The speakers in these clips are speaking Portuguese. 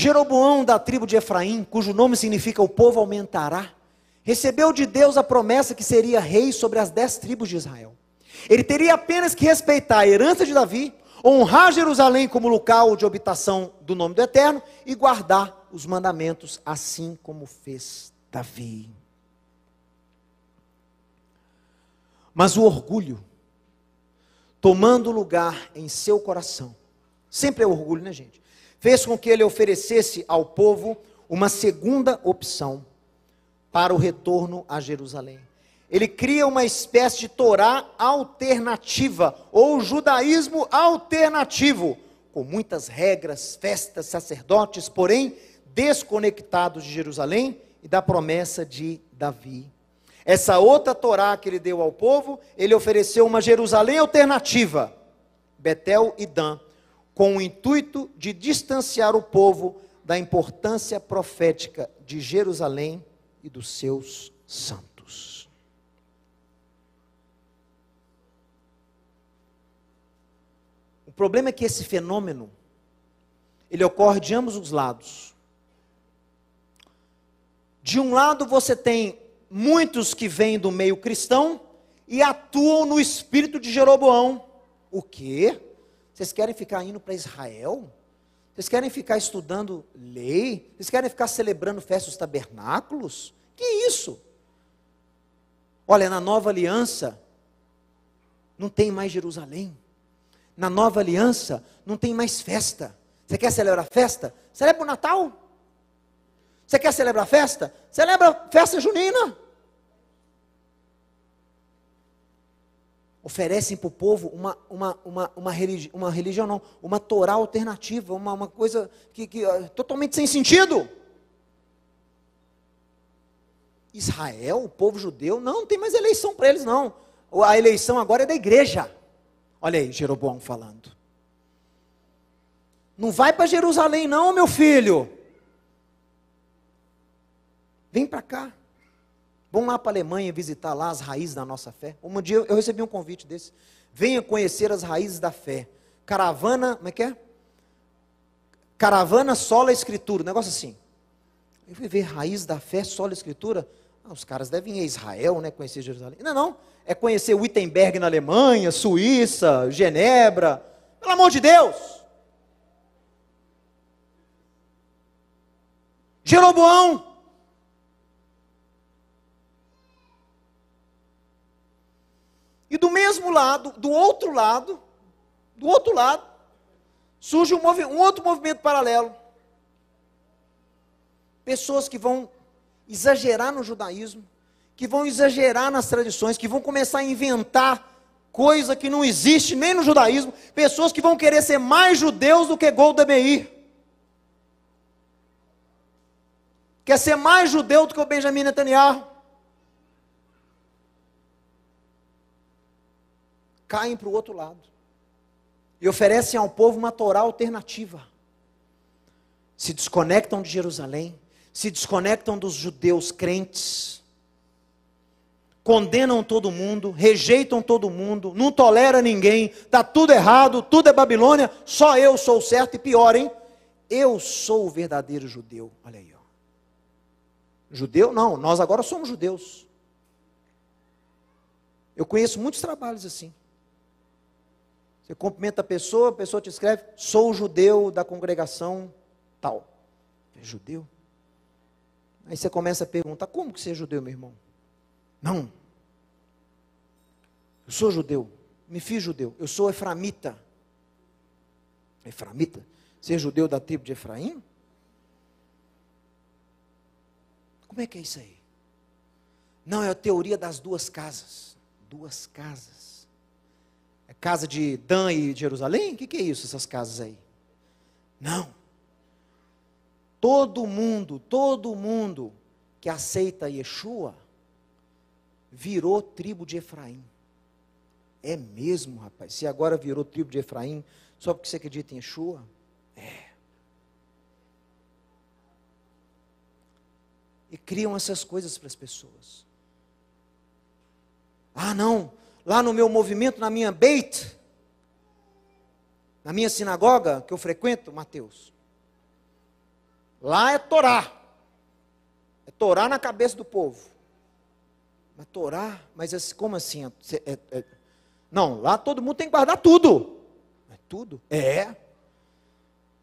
Jeroboão da tribo de Efraim, cujo nome significa o povo aumentará, recebeu de Deus a promessa que seria rei sobre as dez tribos de Israel. Ele teria apenas que respeitar a herança de Davi, honrar Jerusalém como local de habitação do nome do Eterno e guardar os mandamentos, assim como fez Davi. Mas o orgulho, tomando lugar em seu coração, sempre é orgulho, né, gente? fez com que ele oferecesse ao povo uma segunda opção para o retorno a Jerusalém. Ele cria uma espécie de Torá alternativa, ou judaísmo alternativo, com muitas regras, festas, sacerdotes, porém desconectados de Jerusalém e da promessa de Davi. Essa outra Torá que ele deu ao povo, ele ofereceu uma Jerusalém alternativa, Betel e Dan, com o intuito de distanciar o povo da importância profética de Jerusalém e dos seus santos. O problema é que esse fenômeno ele ocorre de ambos os lados. De um lado você tem muitos que vêm do meio cristão e atuam no espírito de Jeroboão. O quê? Vocês querem ficar indo para Israel? Vocês querem ficar estudando lei? Vocês querem ficar celebrando festas tabernáculos? Que isso? Olha, na nova aliança, não tem mais Jerusalém. Na nova aliança, não tem mais festa. Você quer celebrar festa? Celebra o Natal. Você quer celebrar festa? Celebra festa junina. oferecem para o povo uma, uma, uma, uma, religi uma religião, não, uma Torá alternativa, uma, uma coisa que, que totalmente sem sentido. Israel, o povo judeu, não, não tem mais eleição para eles, não. A eleição agora é da igreja. Olha aí, Jeroboão falando. Não vai para Jerusalém, não, meu filho. Vem para cá. Vamos lá para a Alemanha visitar lá as raízes da nossa fé. Um dia eu recebi um convite desse. Venha conhecer as raízes da fé. Caravana, como é que é? Caravana sola escritura, um negócio assim. Eu fui ver raiz da fé, sola escritura. Ah, os caras devem ir a Israel, né? Conhecer Jerusalém. Não, não. É conhecer Wittenberg na Alemanha, Suíça, Genebra. Pelo amor de Deus. Jeroboão, E do mesmo lado, do outro lado, do outro lado, surge um, um outro movimento paralelo. Pessoas que vão exagerar no judaísmo, que vão exagerar nas tradições, que vão começar a inventar coisa que não existe nem no judaísmo, pessoas que vão querer ser mais judeus do que Golda Meir. Quer ser mais judeu do que o Benjamin Netanyahu. Caem para o outro lado e oferecem ao povo uma Torá alternativa. Se desconectam de Jerusalém, se desconectam dos judeus crentes, condenam todo mundo, rejeitam todo mundo, não tolera ninguém, está tudo errado, tudo é Babilônia, só eu sou certo e pior, hein? Eu sou o verdadeiro judeu. Olha aí, ó. Judeu? Não, nós agora somos judeus. Eu conheço muitos trabalhos assim. Você cumprimenta a pessoa, a pessoa te escreve, sou judeu da congregação tal. É judeu? Aí você começa a perguntar, como que você é judeu, meu irmão? Não. Eu sou judeu, me fiz judeu, eu sou eframita. Eframita? Ser judeu da tribo de Efraim? Como é que é isso aí? Não, é a teoria das duas casas. Duas casas casa de Dan e Jerusalém? O que, que é isso, essas casas aí? Não. Todo mundo, todo mundo que aceita Yeshua virou tribo de Efraim. É mesmo, rapaz. Se agora virou tribo de Efraim, só porque você acredita em Yeshua? É. e criam essas coisas para as pessoas. Ah, não, lá no meu movimento, na minha beit, na minha sinagoga que eu frequento, Mateus, lá é Torá. É Torá na cabeça do povo. Mas Torá, mas como assim? É, é, não, lá todo mundo tem que guardar tudo. É tudo? É.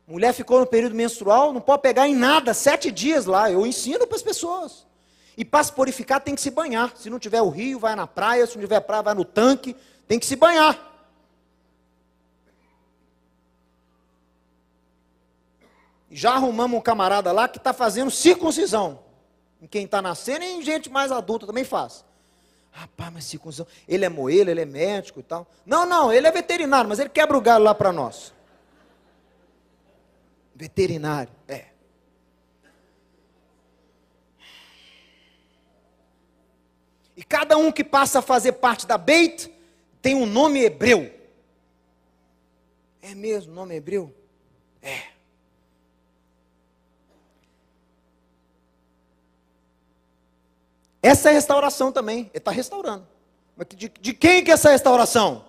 Mulher ficou no período menstrual, não pode pegar em nada, sete dias lá. Eu ensino para as pessoas. E para se purificar tem que se banhar. Se não tiver o rio, vai na praia. Se não tiver praia, vai no tanque. Tem que se banhar. Já arrumamos um camarada lá que está fazendo circuncisão. Em quem está nascendo e em gente mais adulta também faz. Rapaz, mas circuncisão. Ele é moelo, ele é médico e tal. Não, não, ele é veterinário, mas ele quebra o galho lá para nós. Veterinário, é. E cada um que passa a fazer parte da Beit tem um nome hebreu. É mesmo, nome hebreu? É. Essa é restauração também. Ele está restaurando. Mas de, de quem que é essa restauração?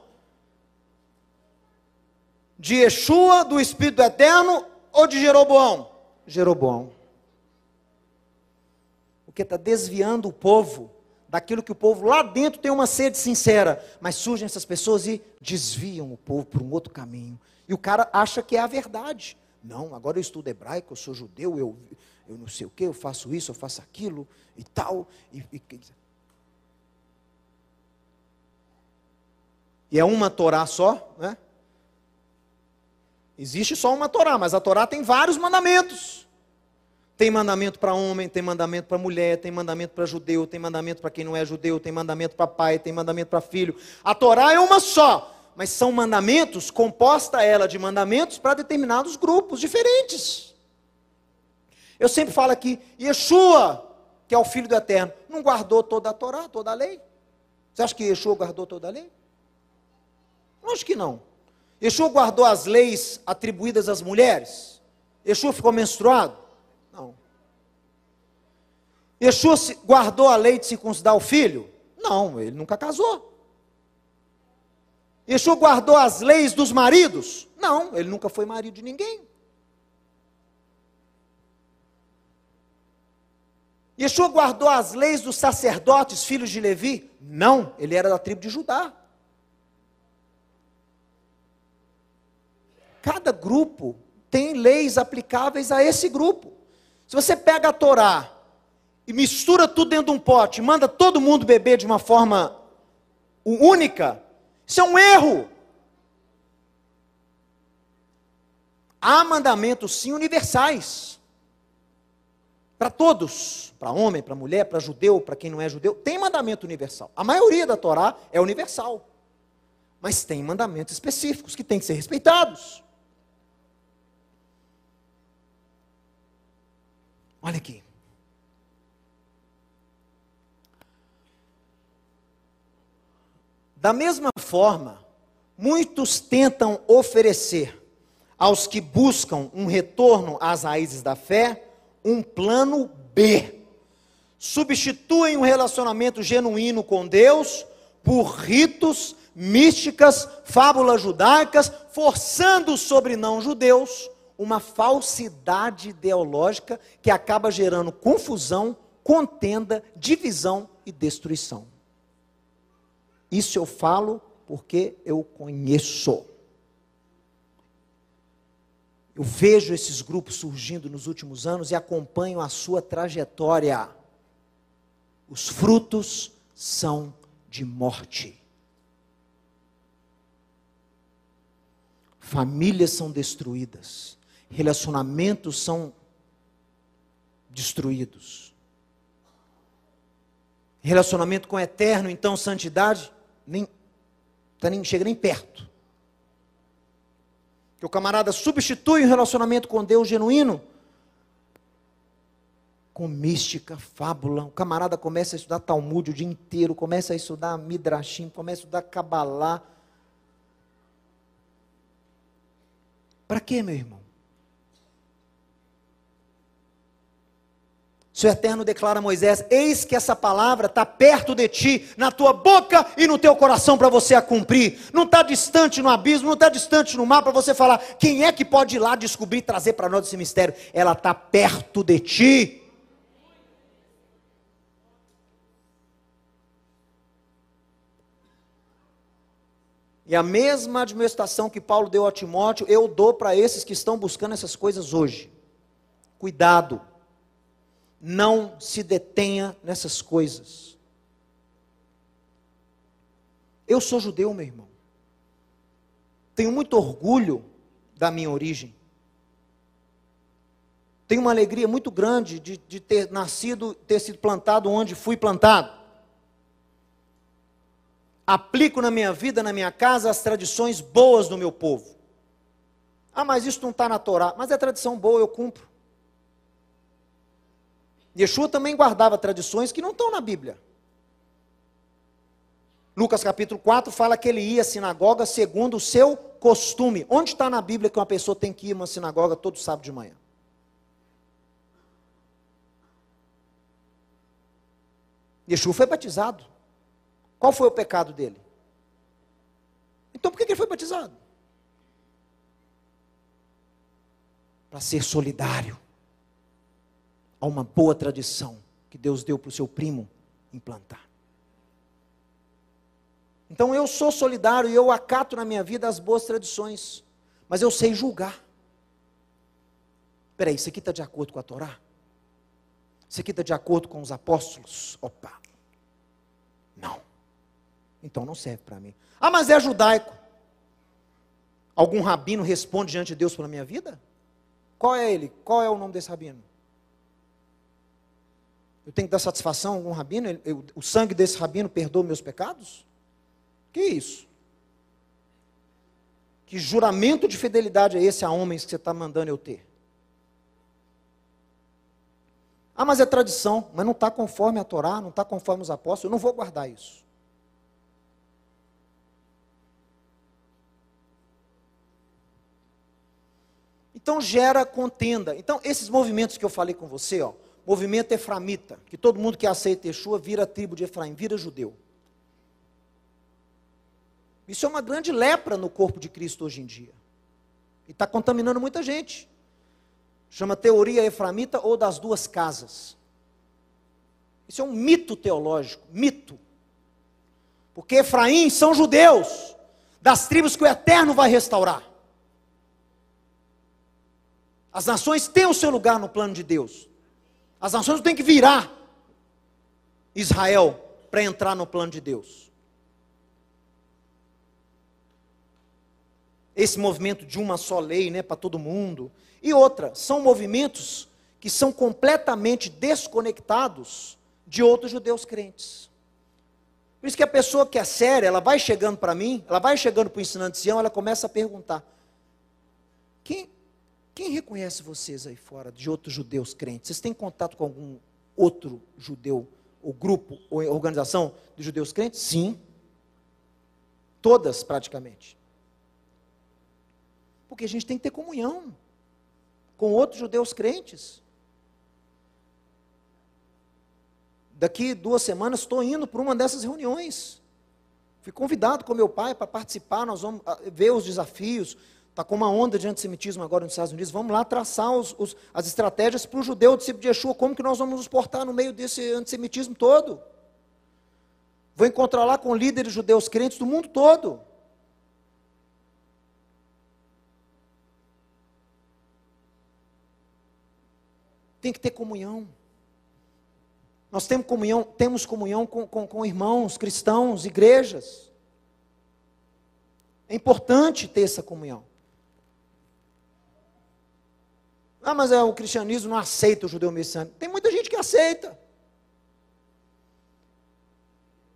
De Yeshua, do Espírito Eterno ou de Jeroboão? Jeroboão. Porque está desviando o povo daquilo que o povo lá dentro tem uma sede sincera, mas surgem essas pessoas e desviam o povo para um outro caminho. E o cara acha que é a verdade. Não, agora eu estudo hebraico, eu sou judeu, eu, eu não sei o que, eu faço isso, eu faço aquilo e tal. E, e, e é uma Torá só, né? Existe só uma Torá, mas a Torá tem vários mandamentos. Tem mandamento para homem, tem mandamento para mulher, tem mandamento para judeu, tem mandamento para quem não é judeu, tem mandamento para pai, tem mandamento para filho. A Torá é uma só, mas são mandamentos, composta ela de mandamentos para determinados grupos diferentes. Eu sempre falo aqui, Yeshua, que é o Filho do Eterno, não guardou toda a Torá, toda a lei? Você acha que Yeshua guardou toda a lei? Acho que não. Yeshua guardou as leis atribuídas às mulheres? Yeshua ficou menstruado? Yeshua guardou a lei de circuncidar o filho? Não, ele nunca casou. Yeshua guardou as leis dos maridos? Não, ele nunca foi marido de ninguém. Yeshua guardou as leis dos sacerdotes, filhos de Levi? Não, ele era da tribo de Judá. Cada grupo tem leis aplicáveis a esse grupo. Se você pega a Torá e mistura tudo dentro de um pote, manda todo mundo beber de uma forma única, isso é um erro. Há mandamentos sim universais. Para todos, para homem, para mulher, para judeu, para quem não é judeu, tem mandamento universal. A maioria da Torá é universal. Mas tem mandamentos específicos que têm que ser respeitados. Olha aqui. Da mesma forma, muitos tentam oferecer aos que buscam um retorno às raízes da fé um plano B. Substituem um relacionamento genuíno com Deus por ritos, místicas, fábulas judaicas, forçando sobre não judeus uma falsidade ideológica que acaba gerando confusão, contenda, divisão e destruição. Isso eu falo porque eu conheço. Eu vejo esses grupos surgindo nos últimos anos e acompanho a sua trajetória. Os frutos são de morte. Famílias são destruídas relacionamentos são destruídos. Relacionamento com o eterno, então santidade, nem, tá nem chega nem perto. Que o camarada substitui o relacionamento com Deus genuíno com mística, fábula. O camarada começa a estudar Talmud o dia inteiro, começa a estudar Midrashim, começa a estudar Kabbalah. Para quê, meu irmão? O Eterno declara a Moisés: Eis que essa palavra está perto de ti, na tua boca e no teu coração para você a cumprir. Não está distante no abismo, não está distante no mar para você falar: quem é que pode ir lá descobrir trazer para nós esse mistério? Ela está perto de ti. E a mesma admoestação que Paulo deu a Timóteo, eu dou para esses que estão buscando essas coisas hoje. Cuidado não se detenha nessas coisas. Eu sou judeu, meu irmão. Tenho muito orgulho da minha origem. Tenho uma alegria muito grande de, de ter nascido, ter sido plantado onde fui plantado. Aplico na minha vida, na minha casa, as tradições boas do meu povo. Ah, mas isso não está na Torá. Mas é tradição boa, eu cumpro. Yeshua também guardava tradições que não estão na Bíblia. Lucas capítulo 4 fala que ele ia à sinagoga segundo o seu costume. Onde está na Bíblia que uma pessoa tem que ir a uma sinagoga todo sábado de manhã? Yeshua foi batizado. Qual foi o pecado dele? Então por que ele foi batizado? Para ser solidário a uma boa tradição que Deus deu para o seu primo implantar. Então eu sou solidário e eu acato na minha vida as boas tradições, mas eu sei julgar. Peraí, isso aqui está de acordo com a Torá? Isso aqui está de acordo com os apóstolos? Opa! Não. Então não serve para mim. Ah, mas é judaico. Algum rabino responde diante de Deus pela minha vida? Qual é ele? Qual é o nome desse rabino? Eu tenho que dar satisfação a algum rabino? Eu, o sangue desse rabino perdoa meus pecados? Que isso? Que juramento de fidelidade é esse a homens que você está mandando eu ter? Ah, mas é tradição, mas não está conforme a Torá, não está conforme os apóstolos, eu não vou guardar isso. Então gera contenda. Então, esses movimentos que eu falei com você, ó, movimento eframita, que todo mundo que aceita Yeshua vira tribo de Efraim, vira judeu. Isso é uma grande lepra no corpo de Cristo hoje em dia. E está contaminando muita gente. Chama teoria eframita ou das duas casas. Isso é um mito teológico, mito. Porque Efraim são judeus, das tribos que o Eterno vai restaurar. As nações têm o seu lugar no plano de Deus. As nações têm que virar Israel para entrar no plano de Deus. Esse movimento de uma só lei, né, para todo mundo. E outra, são movimentos que são completamente desconectados de outros judeus crentes. Por isso que a pessoa que é séria, ela vai chegando para mim, ela vai chegando para o ensinante Sião, ela começa a perguntar: quem, quem reconhece vocês aí fora de outros judeus crentes? Vocês têm contato com algum outro judeu, ou grupo, ou organização de judeus crentes? Sim. Todas, praticamente. Porque a gente tem que ter comunhão com outros judeus crentes. Daqui duas semanas estou indo para uma dessas reuniões. Fui convidado com meu pai para participar, nós vamos ah, ver os desafios, Está com uma onda de antissemitismo agora nos Estados Unidos. Vamos lá traçar os, os, as estratégias para o judeu, o discípulo de Yeshua. Como que nós vamos nos portar no meio desse antissemitismo todo? Vou encontrar lá com líderes judeus crentes do mundo todo. Tem que ter comunhão. Nós temos comunhão, temos comunhão com, com, com irmãos, cristãos, igrejas. É importante ter essa comunhão. Ah, mas é, o cristianismo não aceita o judeu messiânico. Tem muita gente que aceita.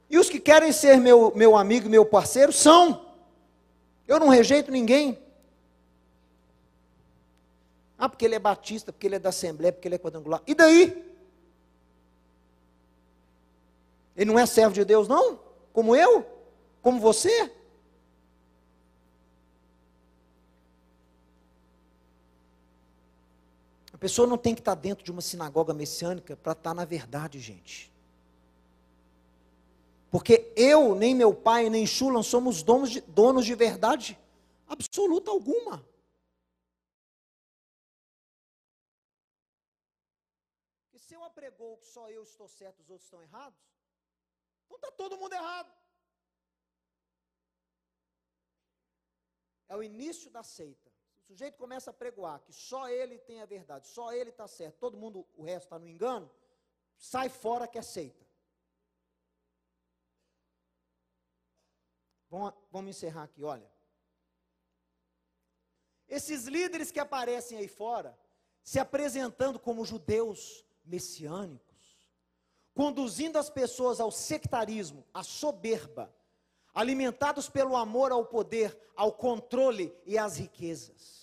E os que querem ser meu, meu amigo, meu parceiro, são. Eu não rejeito ninguém. Ah, porque ele é batista, porque ele é da Assembleia, porque ele é quadrangular. E daí? Ele não é servo de Deus, não? Como eu? Como você? Pessoa não tem que estar dentro de uma sinagoga messiânica para estar na verdade, gente. Porque eu, nem meu pai, nem Shulam somos donos de, donos de verdade absoluta alguma. E se eu apregou que só eu estou certo, os outros estão errados, então está todo mundo errado. É o início da seita. Sujeito começa a pregoar que só ele tem a verdade, só ele está certo, todo mundo, o resto está no engano, sai fora que é seita. Vamos encerrar aqui, olha. Esses líderes que aparecem aí fora, se apresentando como judeus messiânicos, conduzindo as pessoas ao sectarismo, à soberba, alimentados pelo amor ao poder, ao controle e às riquezas.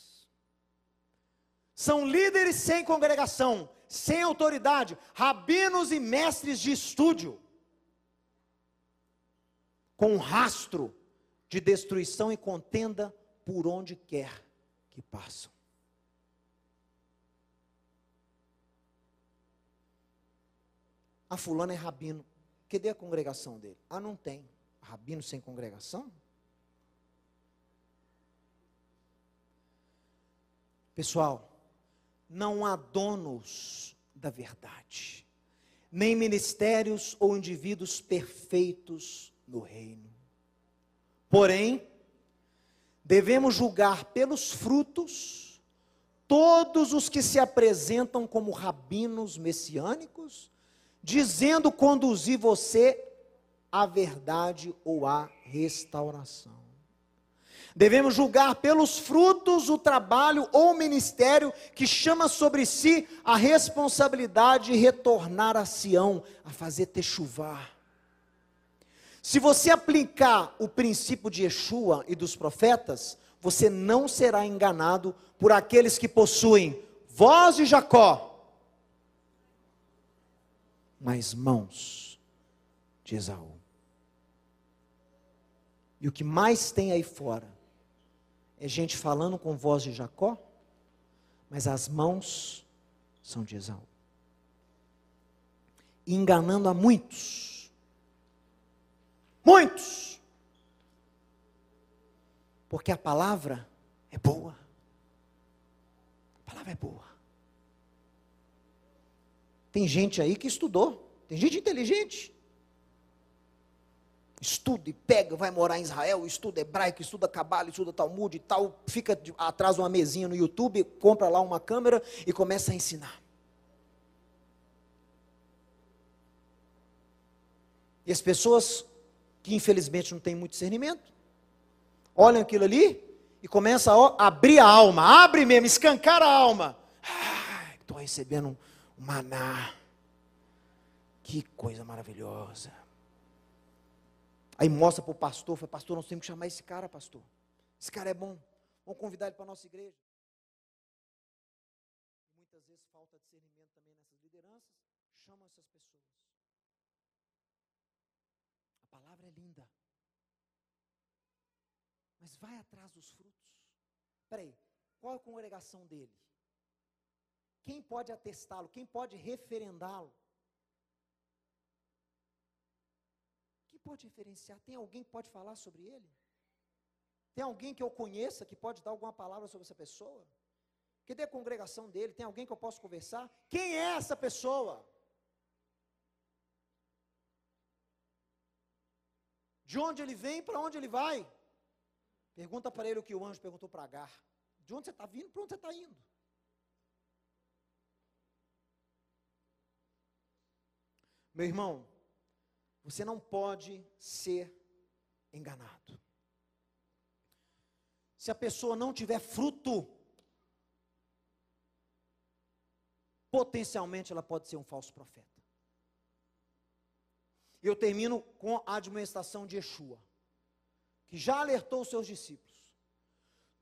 São líderes sem congregação, sem autoridade, rabinos e mestres de estúdio, com rastro de destruição e contenda por onde quer que passam. A fulana é rabino. Cadê a congregação dele? Ah, não tem. Rabino sem congregação? Pessoal, não há donos da verdade, nem ministérios ou indivíduos perfeitos no reino. Porém, devemos julgar pelos frutos todos os que se apresentam como rabinos messiânicos, dizendo conduzir você à verdade ou à restauração. Devemos julgar pelos frutos o trabalho ou ministério que chama sobre si a responsabilidade de retornar a Sião, a fazer techuvar se você aplicar o princípio de Yeshua e dos profetas, você não será enganado por aqueles que possuem voz de Jacó, mas mãos de Esaú. E o que mais tem aí fora é gente falando com voz de Jacó, mas as mãos são de Esaú. Enganando a muitos Muitos. Porque a palavra é boa. A palavra é boa. Tem gente aí que estudou, tem gente inteligente. Estuda e pega, vai morar em Israel, estuda hebraico, estuda cabala, estuda Talmud e tal, fica atrás de uma mesinha no YouTube, compra lá uma câmera e começa a ensinar. E as pessoas que infelizmente não tem muito discernimento, olham aquilo ali e começam a abrir a alma, abre mesmo, escancar a alma. Estou recebendo um maná. Que coisa maravilhosa. Aí mostra para o pastor, fala, pastor, nós temos que chamar esse cara, pastor. Esse cara é bom. Vamos convidar ele para a nossa igreja. Muitas vezes falta discernimento também nessas lideranças, chamam essas pessoas. palavra é linda. Mas vai atrás dos frutos. Peraí, qual é a congregação dele? Quem pode atestá-lo? Quem pode referendá-lo? Pode referenciar? Tem alguém que pode falar sobre ele? Tem alguém que eu conheça que pode dar alguma palavra sobre essa pessoa? Cadê a congregação dele? Tem alguém que eu possa conversar? Quem é essa pessoa? De onde ele vem, para onde ele vai? Pergunta para ele o que o anjo perguntou para Agar. De onde você está vindo, para onde você está indo? Meu irmão, você não pode ser enganado. Se a pessoa não tiver fruto, potencialmente ela pode ser um falso profeta. Eu termino com a administração de Yeshua, que já alertou seus discípulos.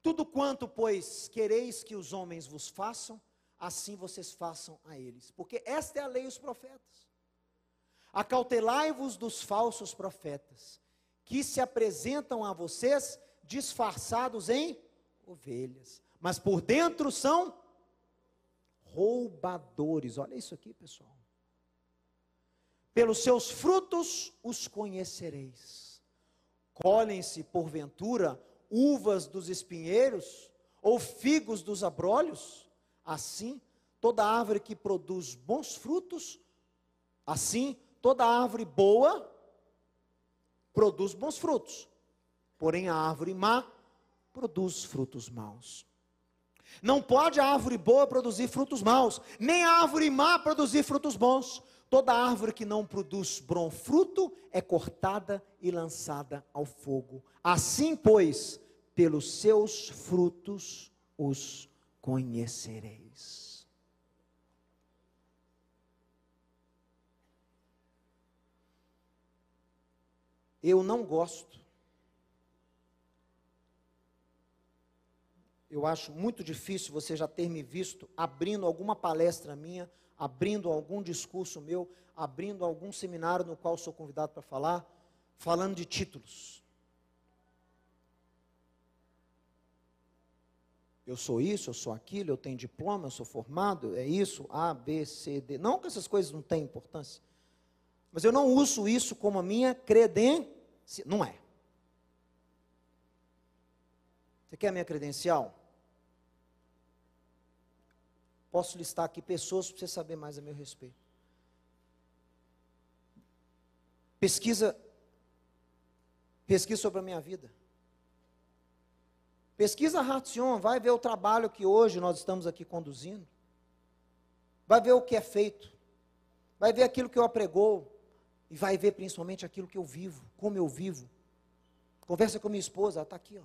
Tudo quanto, pois, quereis que os homens vos façam, assim vocês façam a eles. Porque esta é a lei e os profetas. Acautelai-vos dos falsos profetas, que se apresentam a vocês disfarçados em ovelhas, mas por dentro são roubadores. Olha isso aqui, pessoal. Pelos seus frutos os conhecereis. Colhem-se, porventura, uvas dos espinheiros ou figos dos abrolhos? Assim, toda árvore que produz bons frutos, assim, toda árvore boa produz bons frutos. Porém, a árvore má produz frutos maus. Não pode a árvore boa produzir frutos maus, nem a árvore má produzir frutos bons. Toda árvore que não produz bom fruto é cortada e lançada ao fogo. Assim, pois, pelos seus frutos os conhecereis. Eu não gosto eu acho muito difícil você já ter me visto abrindo alguma palestra minha, abrindo algum discurso meu, abrindo algum seminário no qual sou convidado para falar, falando de títulos. Eu sou isso, eu sou aquilo, eu tenho diploma, eu sou formado, é isso, A, B, C, D. Não que essas coisas não tenham importância. Mas eu não uso isso como a minha credência. Não é. Você quer a minha credencial? Posso listar aqui pessoas para você saber mais a meu respeito. Pesquisa, pesquisa sobre a minha vida. Pesquisa Ratsion, vai ver o trabalho que hoje nós estamos aqui conduzindo. Vai ver o que é feito. Vai ver aquilo que eu apregou. E vai ver principalmente aquilo que eu vivo, como eu vivo. Conversa com minha esposa, ela está aqui, ó.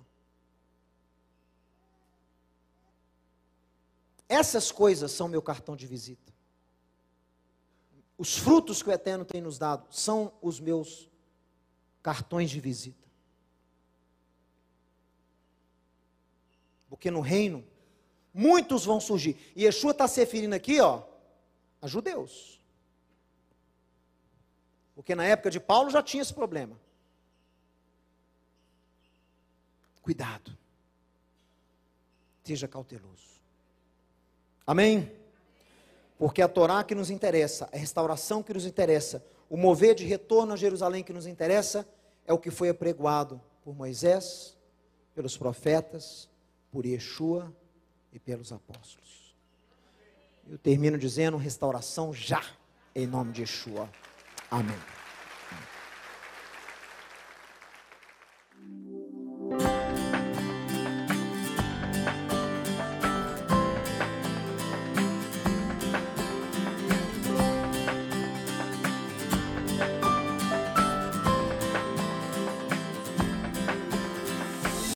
Essas coisas são meu cartão de visita. Os frutos que o Eterno tem nos dado são os meus cartões de visita. Porque no reino, muitos vão surgir. E Yeshua está se referindo aqui, ó, a judeus. Porque na época de Paulo já tinha esse problema. Cuidado. Seja cauteloso. Amém? Porque a Torá que nos interessa, a restauração que nos interessa, o mover de retorno a Jerusalém que nos interessa, é o que foi apregoado por Moisés, pelos profetas, por Yeshua e pelos apóstolos. Eu termino dizendo: restauração já, em nome de Yeshua. Amém.